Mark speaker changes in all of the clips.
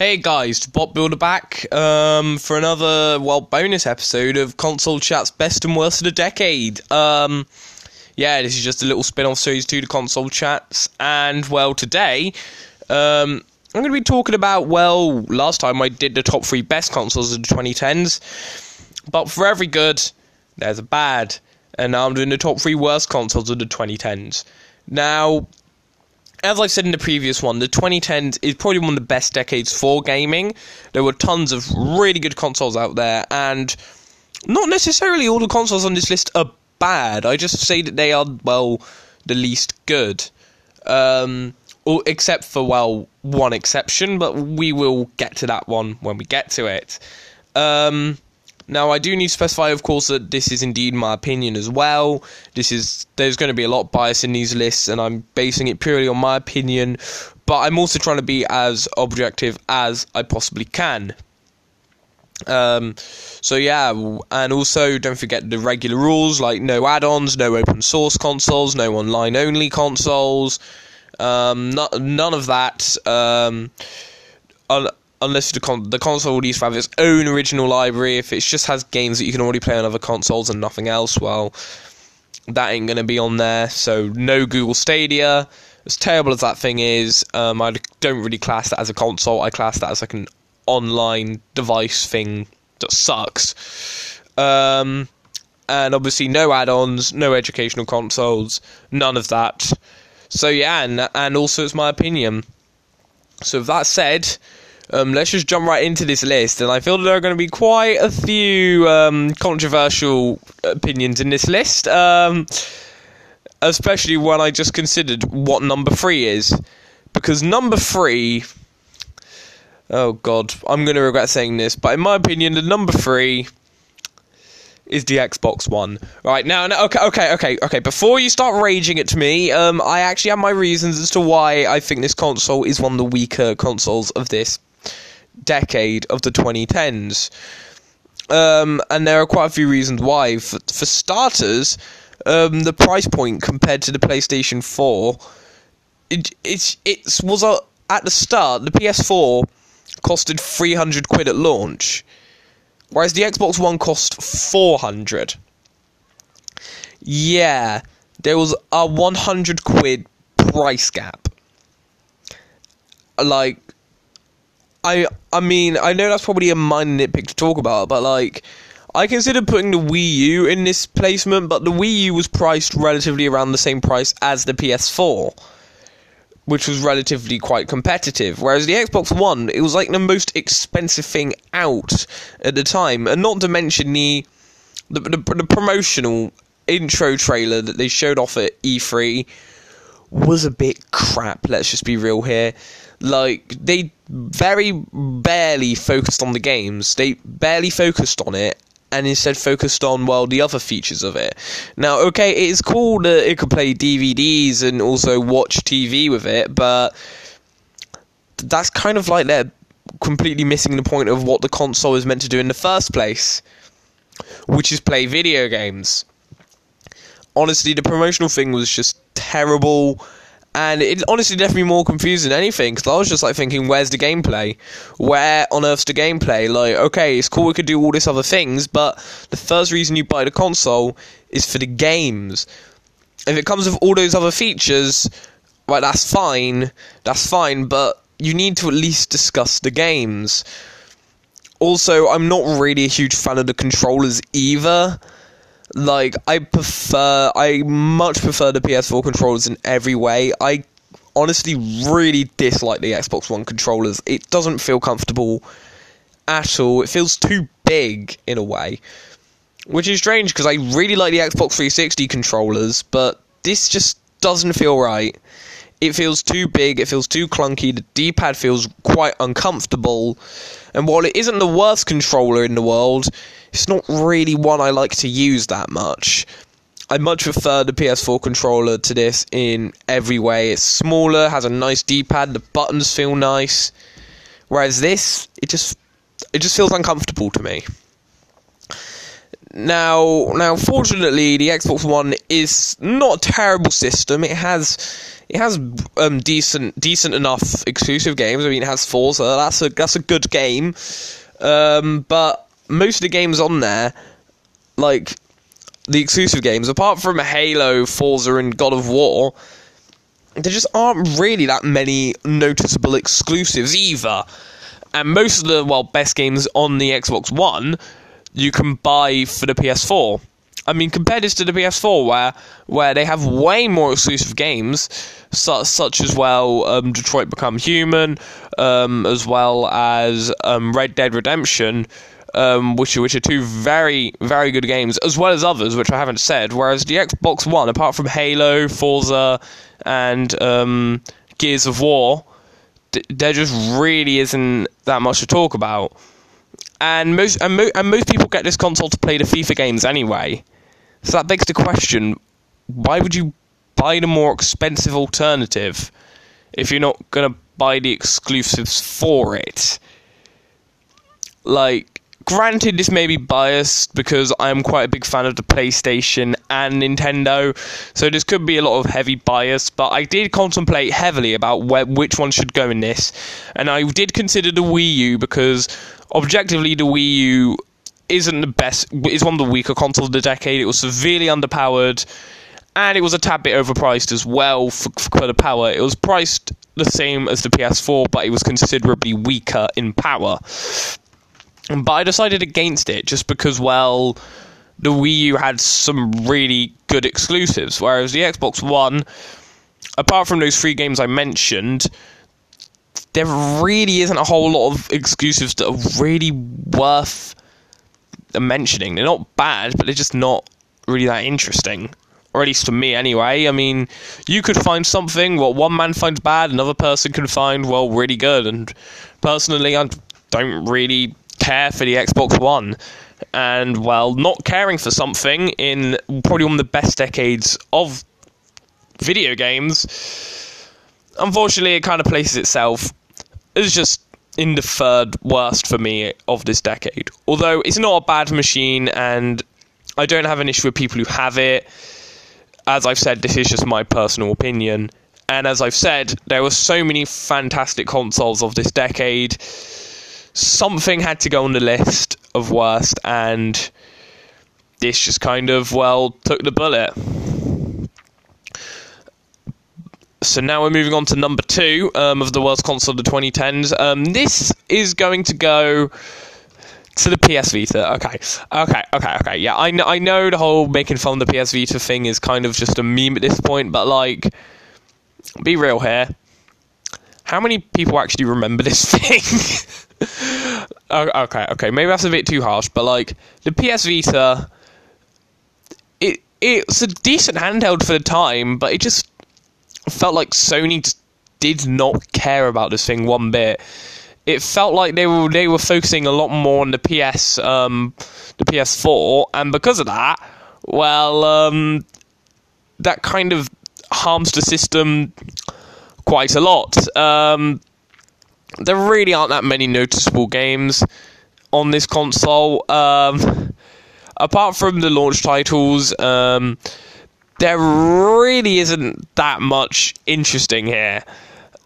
Speaker 1: Hey guys, Bot Builder back um, for another well bonus episode of Console Chat's Best and Worst of the Decade. Um, yeah, this is just a little spin-off series to the Console Chats, and well today um, I'm going to be talking about well last time I did the top three best consoles of the 2010s, but for every good there's a bad, and now I'm doing the top three worst consoles of the 2010s. Now as I've said in the previous one, the 2010s is probably one of the best decades for gaming. There were tons of really good consoles out there, and not necessarily all the consoles on this list are bad. I just say that they are, well, the least good. Um, except for, well, one exception, but we will get to that one when we get to it. Um, now, I do need to specify, of course, that this is indeed my opinion as well. This is there's going to be a lot of bias in these lists, and I'm basing it purely on my opinion. But I'm also trying to be as objective as I possibly can. Um, so yeah, and also don't forget the regular rules like no add-ons, no open source consoles, no online only consoles. Um, not, none of that. Um, unless the, con- the console needs to have its own original library. If it just has games that you can already play on other consoles and nothing else, well, that ain't gonna be on there. So no Google Stadia. As terrible as that thing is, um, I don't really class that as a console. I class that as like an online device thing that sucks. Um, and obviously no add-ons, no educational consoles, none of that. So yeah, and and also it's my opinion. So with that said, um, let's just jump right into this list, and I feel there are going to be quite a few um, controversial opinions in this list, um, especially when I just considered what number three is, because number three. Oh God, I'm going to regret saying this, but in my opinion, the number three is the Xbox One. Right now, now, okay, okay, okay, okay. Before you start raging at me, um, I actually have my reasons as to why I think this console is one of the weaker consoles of this decade of the 2010s. Um, and there are quite a few reasons why. For, for starters, um, the price point compared to the PlayStation 4, it it, it was a, at the start the PS4 costed 300 quid at launch, whereas the Xbox One cost 400. Yeah, there was a 100 quid price gap. Like I I mean I know that's probably a minor nitpick to talk about, but like I considered putting the Wii U in this placement, but the Wii U was priced relatively around the same price as the PS4, which was relatively quite competitive. Whereas the Xbox One, it was like the most expensive thing out at the time, and not to mention the the, the, the promotional intro trailer that they showed off at E3 was a bit crap. Let's just be real here. Like they very barely focused on the games. They barely focused on it and instead focused on well the other features of it. Now, okay, it is cool that it could play DVDs and also watch TV with it, but that's kind of like they're completely missing the point of what the console is meant to do in the first place, which is play video games. Honestly, the promotional thing was just terrible and it honestly left me more confused than anything because I was just like thinking, where's the gameplay? Where on earth's the gameplay? Like, okay, it's cool we could do all this other things, but the first reason you buy the console is for the games. If it comes with all those other features, right, that's fine, that's fine, but you need to at least discuss the games. Also, I'm not really a huge fan of the controllers either like I prefer, I much prefer the PS4 controllers in every way. I honestly really dislike the Xbox One controllers. It doesn't feel comfortable at all. It feels too big in a way, which is strange because I really like the Xbox 360 controllers, but this just doesn't feel right. It feels too big, it feels too clunky, the D pad feels quite uncomfortable, and while it isn't the worst controller in the world, it's not really one I like to use that much. I much prefer the PS4 controller to this in every way. It's smaller, has a nice D-pad, the buttons feel nice. Whereas this, it just it just feels uncomfortable to me. Now, now, fortunately, the Xbox One is not a terrible system. It has it has um, decent decent enough exclusive games. I mean, it has Forza. That's a that's a good game. Um, but most of the games on there, like the exclusive games, apart from Halo, Forza, and God of War, there just aren't really that many noticeable exclusives either. And most of the well best games on the Xbox One, you can buy for the PS4. I mean, compare this to the PS4, where where they have way more exclusive games, such, such as well um, Detroit Become Human, um, as well as um, Red Dead Redemption, um, which which are two very very good games, as well as others which I haven't said. Whereas the Xbox One, apart from Halo, Forza, and um, Gears of War, th- there just really isn't that much to talk about. And most and, mo- and most people get this console to play the FIFA games anyway. So that begs the question: Why would you buy the more expensive alternative if you're not gonna buy the exclusives for it? Like, granted, this may be biased because I'm quite a big fan of the PlayStation and Nintendo, so this could be a lot of heavy bias. But I did contemplate heavily about where, which one should go in this, and I did consider the Wii U because objectively, the Wii U isn't the best. Is one of the weaker consoles of the decade. It was severely underpowered, and it was a tad bit overpriced as well for, for the power. It was priced the same as the PS4, but it was considerably weaker in power. But I decided against it just because, well, the Wii U had some really good exclusives, whereas the Xbox One, apart from those three games I mentioned, there really isn't a whole lot of exclusives that are really worth mentioning. They're not bad, but they're just not really that interesting. Or at least to me, anyway. I mean, you could find something what one man finds bad, another person can find well really good. And personally, I don't really care for the Xbox One. And well, not caring for something in probably one of the best decades of video games, unfortunately, it kind of places itself as just in the third worst for me of this decade. Although it's not a bad machine, and I don't have an issue with people who have it. As I've said, this is just my personal opinion. And as I've said, there were so many fantastic consoles of this decade. Something had to go on the list of worst, and this just kind of, well, took the bullet. So now we're moving on to number two um, of the worst console of the 2010s. Um, this is going to go to the PS Vita. Okay, okay, okay, okay. Yeah, I know, I know the whole making fun of the PS Vita thing is kind of just a meme at this point, but like, be real here. How many people actually remember this thing? okay, okay, maybe that's a bit too harsh, but like the PS Vita, it it's a decent handheld for the time, but it just felt like Sony did not care about this thing one bit. It felt like they were they were focusing a lot more on the PS um, the PS4, and because of that, well, um, that kind of harms the system quite a lot. Um, there really aren't that many noticeable games on this console. Um, apart from the launch titles, um, there really isn't that much interesting here.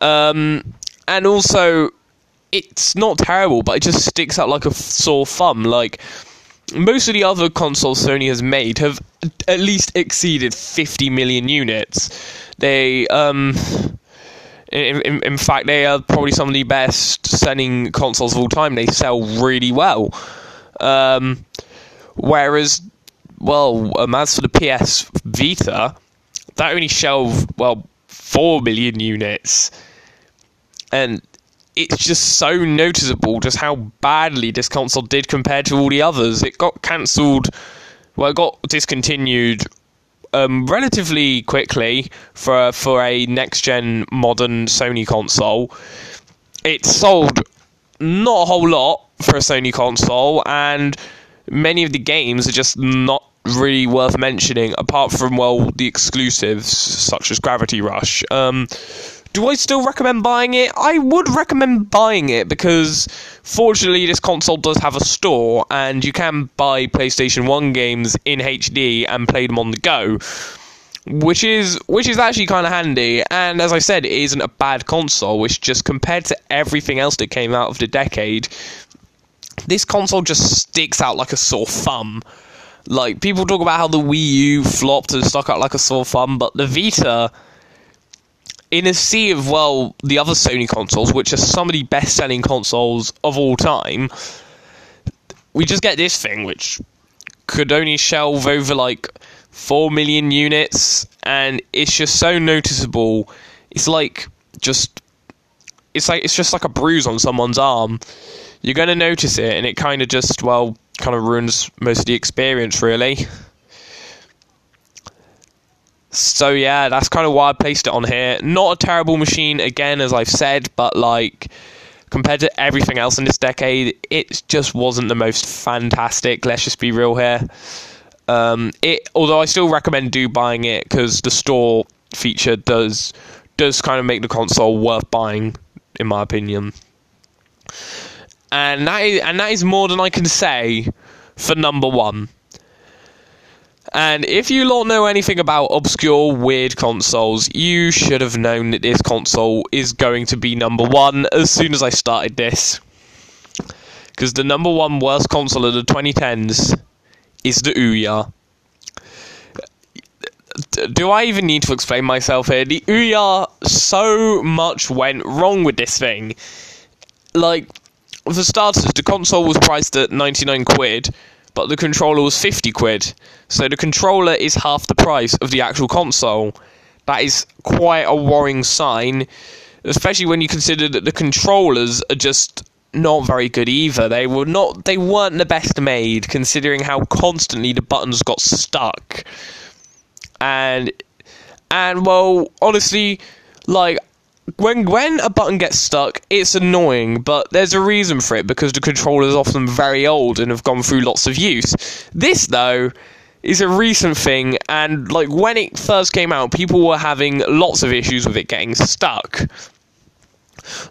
Speaker 1: Um, and also, it's not terrible, but it just sticks out like a sore thumb. Like, most of the other consoles Sony has made have at least exceeded 50 million units. They, um, in, in, in, fact, they are probably some of the best selling consoles of all time. They sell really well. Um, whereas well, um, as for the PS Vita, that only shelved well four million units, and it's just so noticeable just how badly this console did compared to all the others. It got cancelled, well, it got discontinued um, relatively quickly for for a next gen modern Sony console. It sold not a whole lot for a Sony console, and many of the games are just not really worth mentioning, apart from well the exclusives such as Gravity Rush. Um, do I still recommend buying it? I would recommend buying it because fortunately this console does have a store and you can buy PlayStation 1 games in HD and play them on the go. which is which is actually kind of handy. And as I said, it isn't a bad console. Which just compared to everything else that came out of the decade, this console just sticks out like a sore thumb. Like people talk about how the Wii U flopped and stuck out like a sore thumb, but the Vita, in a sea of well, the other Sony consoles, which are some of the best-selling consoles of all time, we just get this thing, which could only shelve over like four million units, and it's just so noticeable. It's like just, it's like it's just like a bruise on someone's arm. You're gonna notice it, and it kind of just well kind of ruins most of the experience, really. So yeah, that's kind of why I placed it on here. Not a terrible machine, again, as I've said, but like compared to everything else in this decade, it just wasn't the most fantastic. Let's just be real here. Um, it, although I still recommend do buying it because the store feature does does kind of make the console worth buying, in my opinion and that is, and that is more than I can say for number one. And if you don't know anything about obscure, weird consoles, you should have known that this console is going to be number one as soon as I started this. Because the number one worst console of the 2010s is the Ouya. Do I even need to explain myself here? The Ouya, so much went wrong with this thing. Like, for starters, the console was priced at 99 quid, but the controller was 50 quid. So the controller is half the price of the actual console. That is quite a worrying sign, especially when you consider that the controllers are just not very good either. They were not they weren't the best made considering how constantly the buttons got stuck. And and well, honestly, like when when a button gets stuck, it's annoying, but there's a reason for it because the controller is often very old and have gone through lots of use. This though is a recent thing, and like when it first came out, people were having lots of issues with it getting stuck.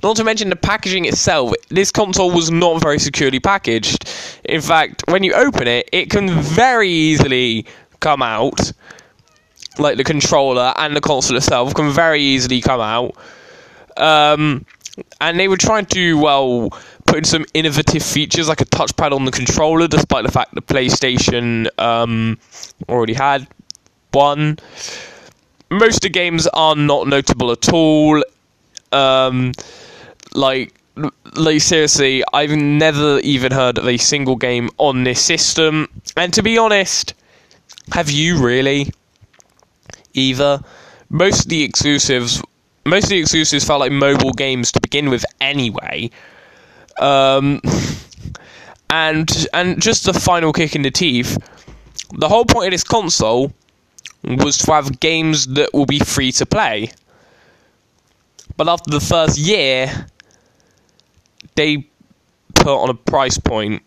Speaker 1: Not to mention the packaging itself, this console was not very securely packaged. In fact, when you open it, it can very easily come out. Like the controller and the console itself can very easily come out um, and they were trying to, well, put in some innovative features like a touchpad on the controller, despite the fact the PlayStation um, already had one. Most of the games are not notable at all. Um, like, like seriously, I've never even heard of a single game on this system. And to be honest, have you really? Either most of the exclusives most of the exclusives felt like mobile games to begin with anyway. Um, and and just the final kick in the teeth, the whole point of this console was to have games that will be free to play. But after the first year, they put on a price point.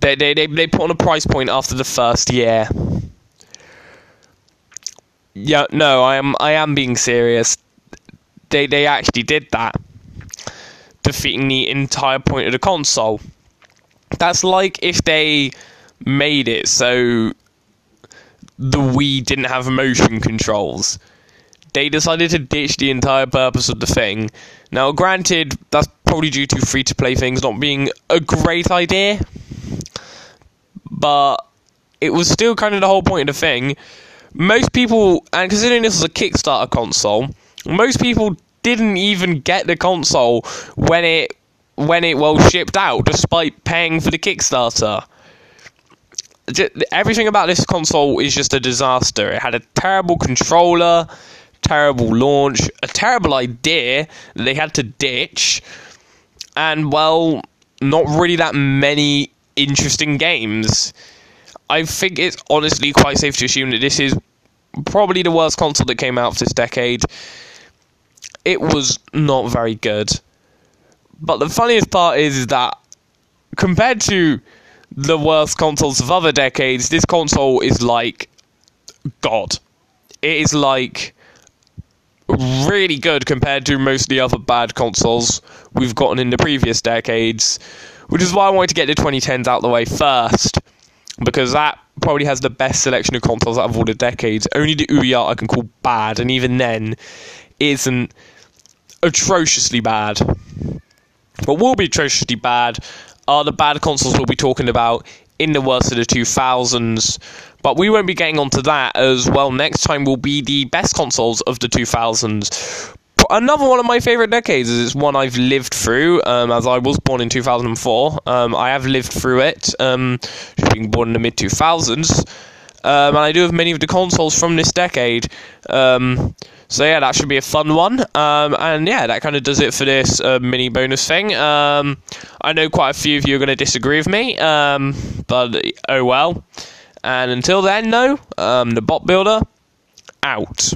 Speaker 1: They, they, they, they put on a price point after the first year. Yeah, no, I am I am being serious. They they actually did that, defeating the entire point of the console. That's like if they made it so the Wii didn't have motion controls. They decided to ditch the entire purpose of the thing. Now, granted, that's probably due to free to play things not being a great idea, but it was still kind of the whole point of the thing most people, and considering this was a Kickstarter console, most people didn't even get the console when it when it well shipped out, despite paying for the Kickstarter. Everything about this console is just a disaster. It had a terrible controller, terrible launch, a terrible idea that they had to ditch, and well, not really that many interesting games. I think it's honestly quite safe to assume that this is probably the worst console that came out this decade. It was not very good. But the funniest part is, is that compared to the worst consoles of other decades, this console is like God. It is like really good compared to most of the other bad consoles we've gotten in the previous decades, which is why I wanted to get the 2010s out of the way first because that probably has the best selection of consoles out of all the decades. Only the Ouya I can call bad, and even then, isn't atrociously bad. What will be atrociously bad are the bad consoles we'll be talking about in the worst of the 2000s. But we won't be getting onto that as well. Next time will be the best consoles of the 2000s. Another one of my favourite decades is it's one I've lived through, um, as I was born in 2004. Um, I have lived through it, um, being born in the mid 2000s. Um, and I do have many of the consoles from this decade. Um, so yeah, that should be a fun one. Um, and yeah, that kind of does it for this uh, mini bonus thing. Um, I know quite a few of you are going to disagree with me, um, but oh well. And until then, though, um, the bot builder out.